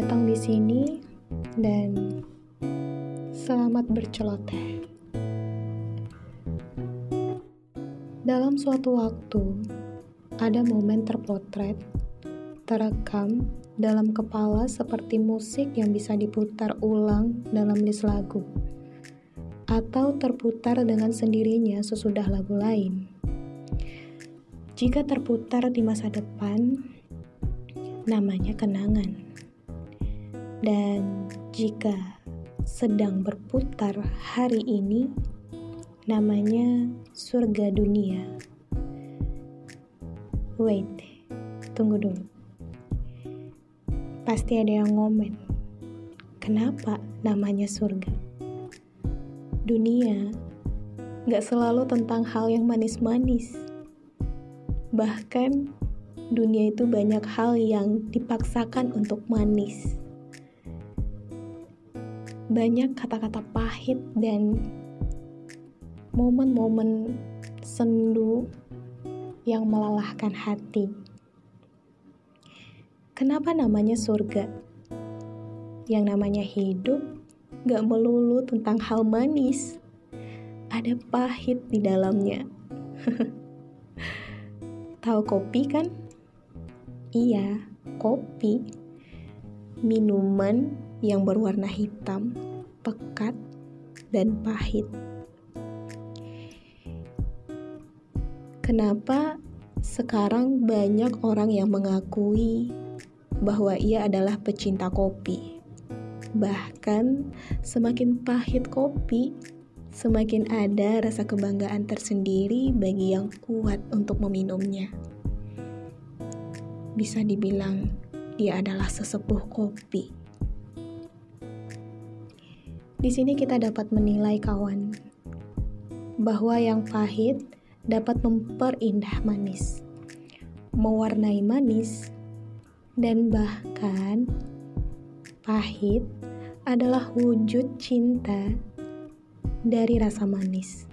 datang di sini dan selamat berceloteh. Dalam suatu waktu, ada momen terpotret, terekam dalam kepala seperti musik yang bisa diputar ulang dalam list lagu, atau terputar dengan sendirinya sesudah lagu lain. Jika terputar di masa depan, namanya kenangan. Dan jika sedang berputar hari ini, namanya surga dunia. Wait, tunggu dulu. Pasti ada yang ngomen. Kenapa namanya surga? Dunia gak selalu tentang hal yang manis-manis Bahkan dunia itu banyak hal yang dipaksakan untuk manis. Banyak kata-kata pahit dan momen-momen sendu yang melelahkan hati. Kenapa namanya surga? Yang namanya hidup gak melulu tentang hal manis. Ada pahit di dalamnya. Tahu kopi kan? Iya, kopi. Minuman yang berwarna hitam, pekat, dan pahit. Kenapa sekarang banyak orang yang mengakui bahwa ia adalah pecinta kopi? Bahkan semakin pahit kopi, semakin ada rasa kebanggaan tersendiri bagi yang kuat untuk meminumnya. Bisa dibilang dia adalah sesepuh kopi. Di sini kita dapat menilai kawan bahwa yang pahit dapat memperindah manis, mewarnai manis, dan bahkan pahit adalah wujud cinta dari rasa manis.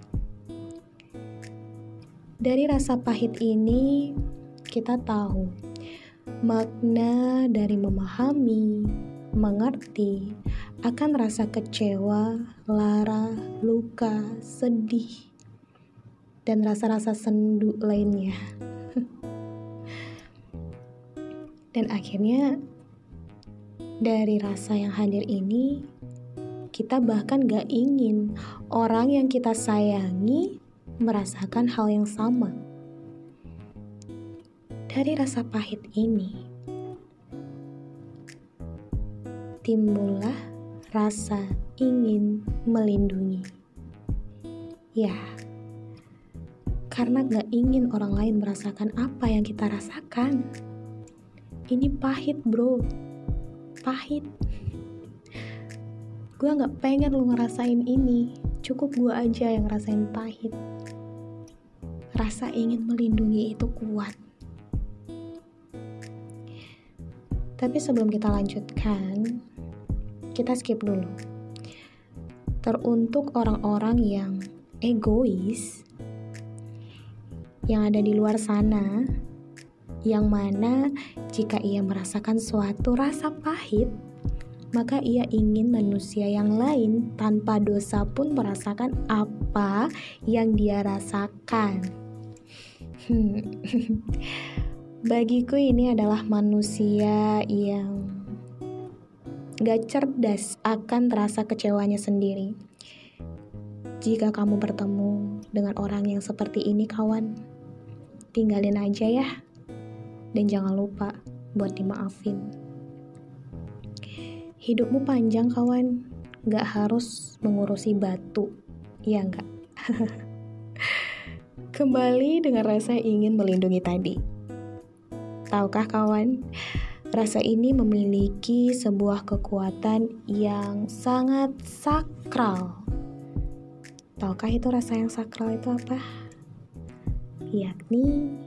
Dari rasa pahit ini, kita tahu makna dari memahami, mengerti akan rasa kecewa, lara, luka, sedih, dan rasa-rasa sendu lainnya. dan akhirnya, dari rasa yang hadir ini, kita bahkan gak ingin orang yang kita sayangi merasakan hal yang sama. Dari rasa pahit ini, timbullah rasa ingin melindungi. Ya, karena gak ingin orang lain merasakan apa yang kita rasakan. Ini pahit, bro. Pahit gue gak pengen lu ngerasain ini cukup gue aja yang ngerasain pahit rasa ingin melindungi itu kuat tapi sebelum kita lanjutkan kita skip dulu teruntuk orang-orang yang egois yang ada di luar sana yang mana jika ia merasakan suatu rasa pahit maka ia ingin manusia yang lain tanpa dosa pun merasakan apa yang dia rasakan. Hmm. Bagiku ini adalah manusia yang gak cerdas akan rasa kecewanya sendiri. Jika kamu bertemu dengan orang yang seperti ini kawan, tinggalin aja ya. Dan jangan lupa buat dimaafin. Hidupmu panjang kawan, gak harus mengurusi batu, ya enggak? Kembali dengan rasa ingin melindungi tadi. Tahukah kawan, rasa ini memiliki sebuah kekuatan yang sangat sakral. Tahukah itu rasa yang sakral itu apa? Yakni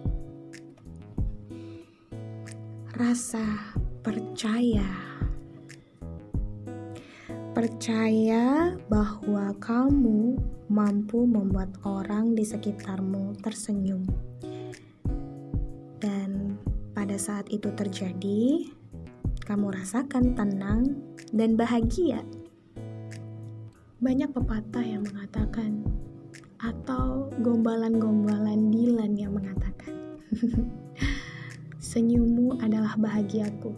rasa percaya Percaya bahwa kamu mampu membuat orang di sekitarmu tersenyum. Pada saat itu terjadi, kamu rasakan tenang dan bahagia. Banyak pepatah yang mengatakan, atau gombalan-gombalan Dilan yang mengatakan, senyummu adalah bahagiaku.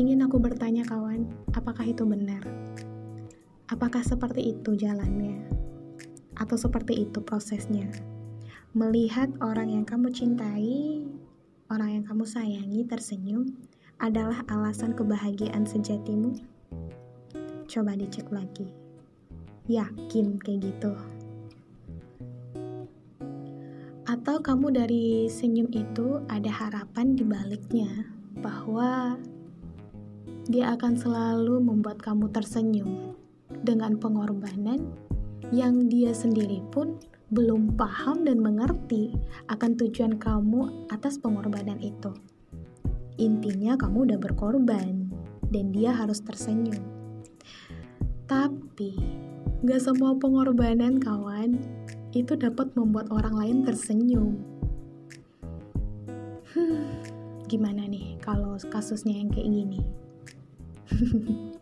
Ingin aku bertanya kawan, apakah itu benar? Apakah seperti itu jalannya? Atau seperti itu prosesnya? Melihat orang yang kamu cintai, orang yang kamu sayangi tersenyum adalah alasan kebahagiaan sejatimu? Coba dicek lagi. Yakin kayak gitu? Atau kamu dari senyum itu ada harapan di baliknya bahwa dia akan selalu membuat kamu tersenyum dengan pengorbanan yang dia sendiri pun belum paham dan mengerti akan tujuan kamu atas pengorbanan itu. Intinya kamu udah berkorban dan dia harus tersenyum. Tapi, gak semua pengorbanan kawan itu dapat membuat orang lain tersenyum. Hmm, gimana nih kalau kasusnya yang kayak gini?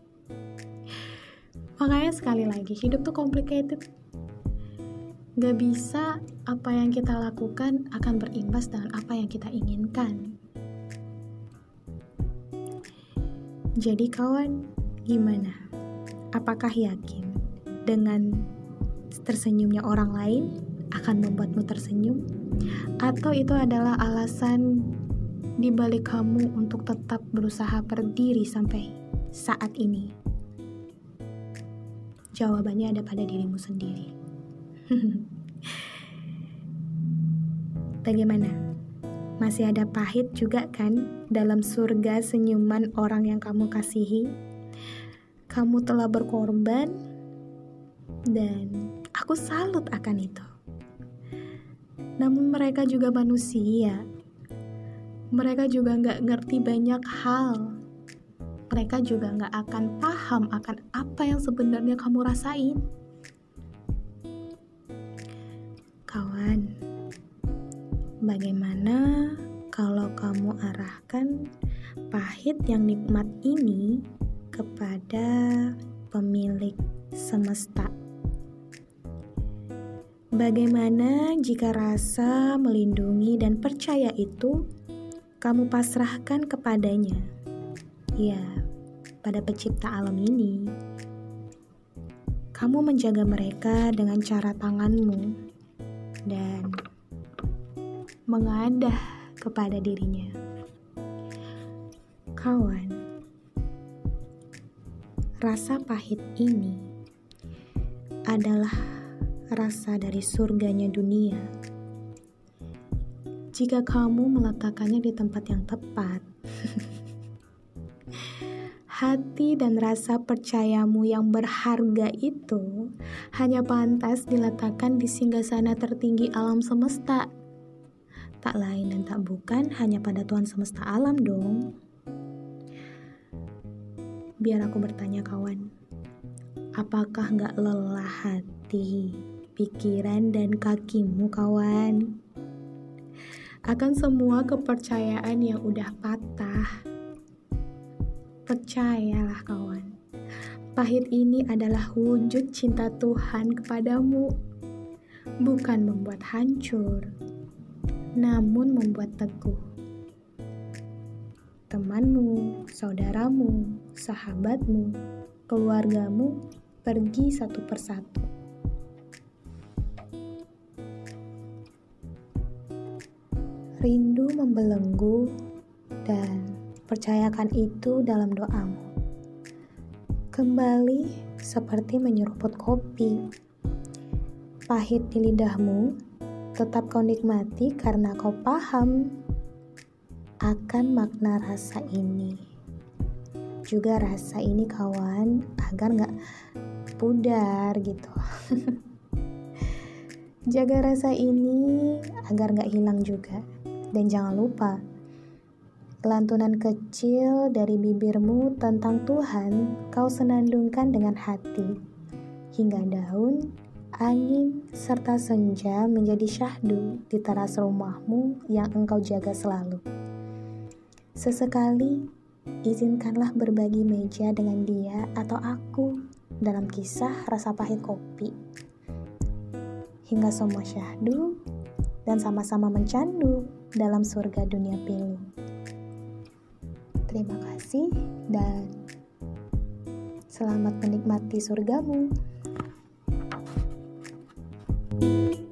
Makanya sekali lagi, hidup tuh complicated. Gak bisa apa yang kita lakukan akan berimbas dengan apa yang kita inginkan. Jadi kawan, gimana? Apakah yakin dengan tersenyumnya orang lain akan membuatmu tersenyum? Atau itu adalah alasan di balik kamu untuk tetap berusaha berdiri sampai saat ini? Jawabannya ada pada dirimu sendiri. Bagaimana? Masih ada pahit juga kan dalam surga senyuman orang yang kamu kasihi? kamu telah berkorban, dan aku salut akan itu. Namun, mereka juga manusia. Mereka juga nggak ngerti banyak hal. Mereka juga nggak akan paham akan apa yang sebenarnya kamu rasain. Kawan, bagaimana kalau kamu arahkan pahit yang nikmat ini kepada pemilik semesta. Bagaimana jika rasa melindungi dan percaya itu kamu pasrahkan kepadanya? Ya, pada pencipta alam ini, kamu menjaga mereka dengan cara tanganmu dan mengadah kepada dirinya. Kawan, Rasa pahit ini adalah rasa dari surganya dunia. Jika kamu meletakkannya di tempat yang tepat, hati dan rasa percayamu yang berharga itu hanya pantas diletakkan di singgasana tertinggi alam semesta. Tak lain dan tak bukan hanya pada Tuhan semesta alam dong. Biar aku bertanya kawan, apakah gak lelah hati, pikiran, dan kakimu kawan? Akan semua kepercayaan yang udah patah. Percayalah kawan, pahit ini adalah wujud cinta Tuhan kepadamu. Bukan membuat hancur, namun membuat teguh temanmu, saudaramu, sahabatmu, keluargamu pergi satu persatu. Rindu membelenggu dan percayakan itu dalam doamu. Kembali seperti menyeruput kopi. Pahit di lidahmu, tetap kau nikmati karena kau paham akan makna rasa ini. Juga rasa ini kawan agar nggak pudar gitu. Jaga rasa ini agar nggak hilang juga. Dan jangan lupa, lantunan kecil dari bibirmu tentang Tuhan kau senandungkan dengan hati. Hingga daun, angin, serta senja menjadi syahdu di teras rumahmu yang engkau jaga selalu. Sesekali, izinkanlah berbagi meja dengan dia atau aku dalam kisah rasa pahit kopi. Hingga semua syahdu dan sama-sama mencandu dalam surga dunia pilu. Terima kasih dan selamat menikmati surgamu. thank you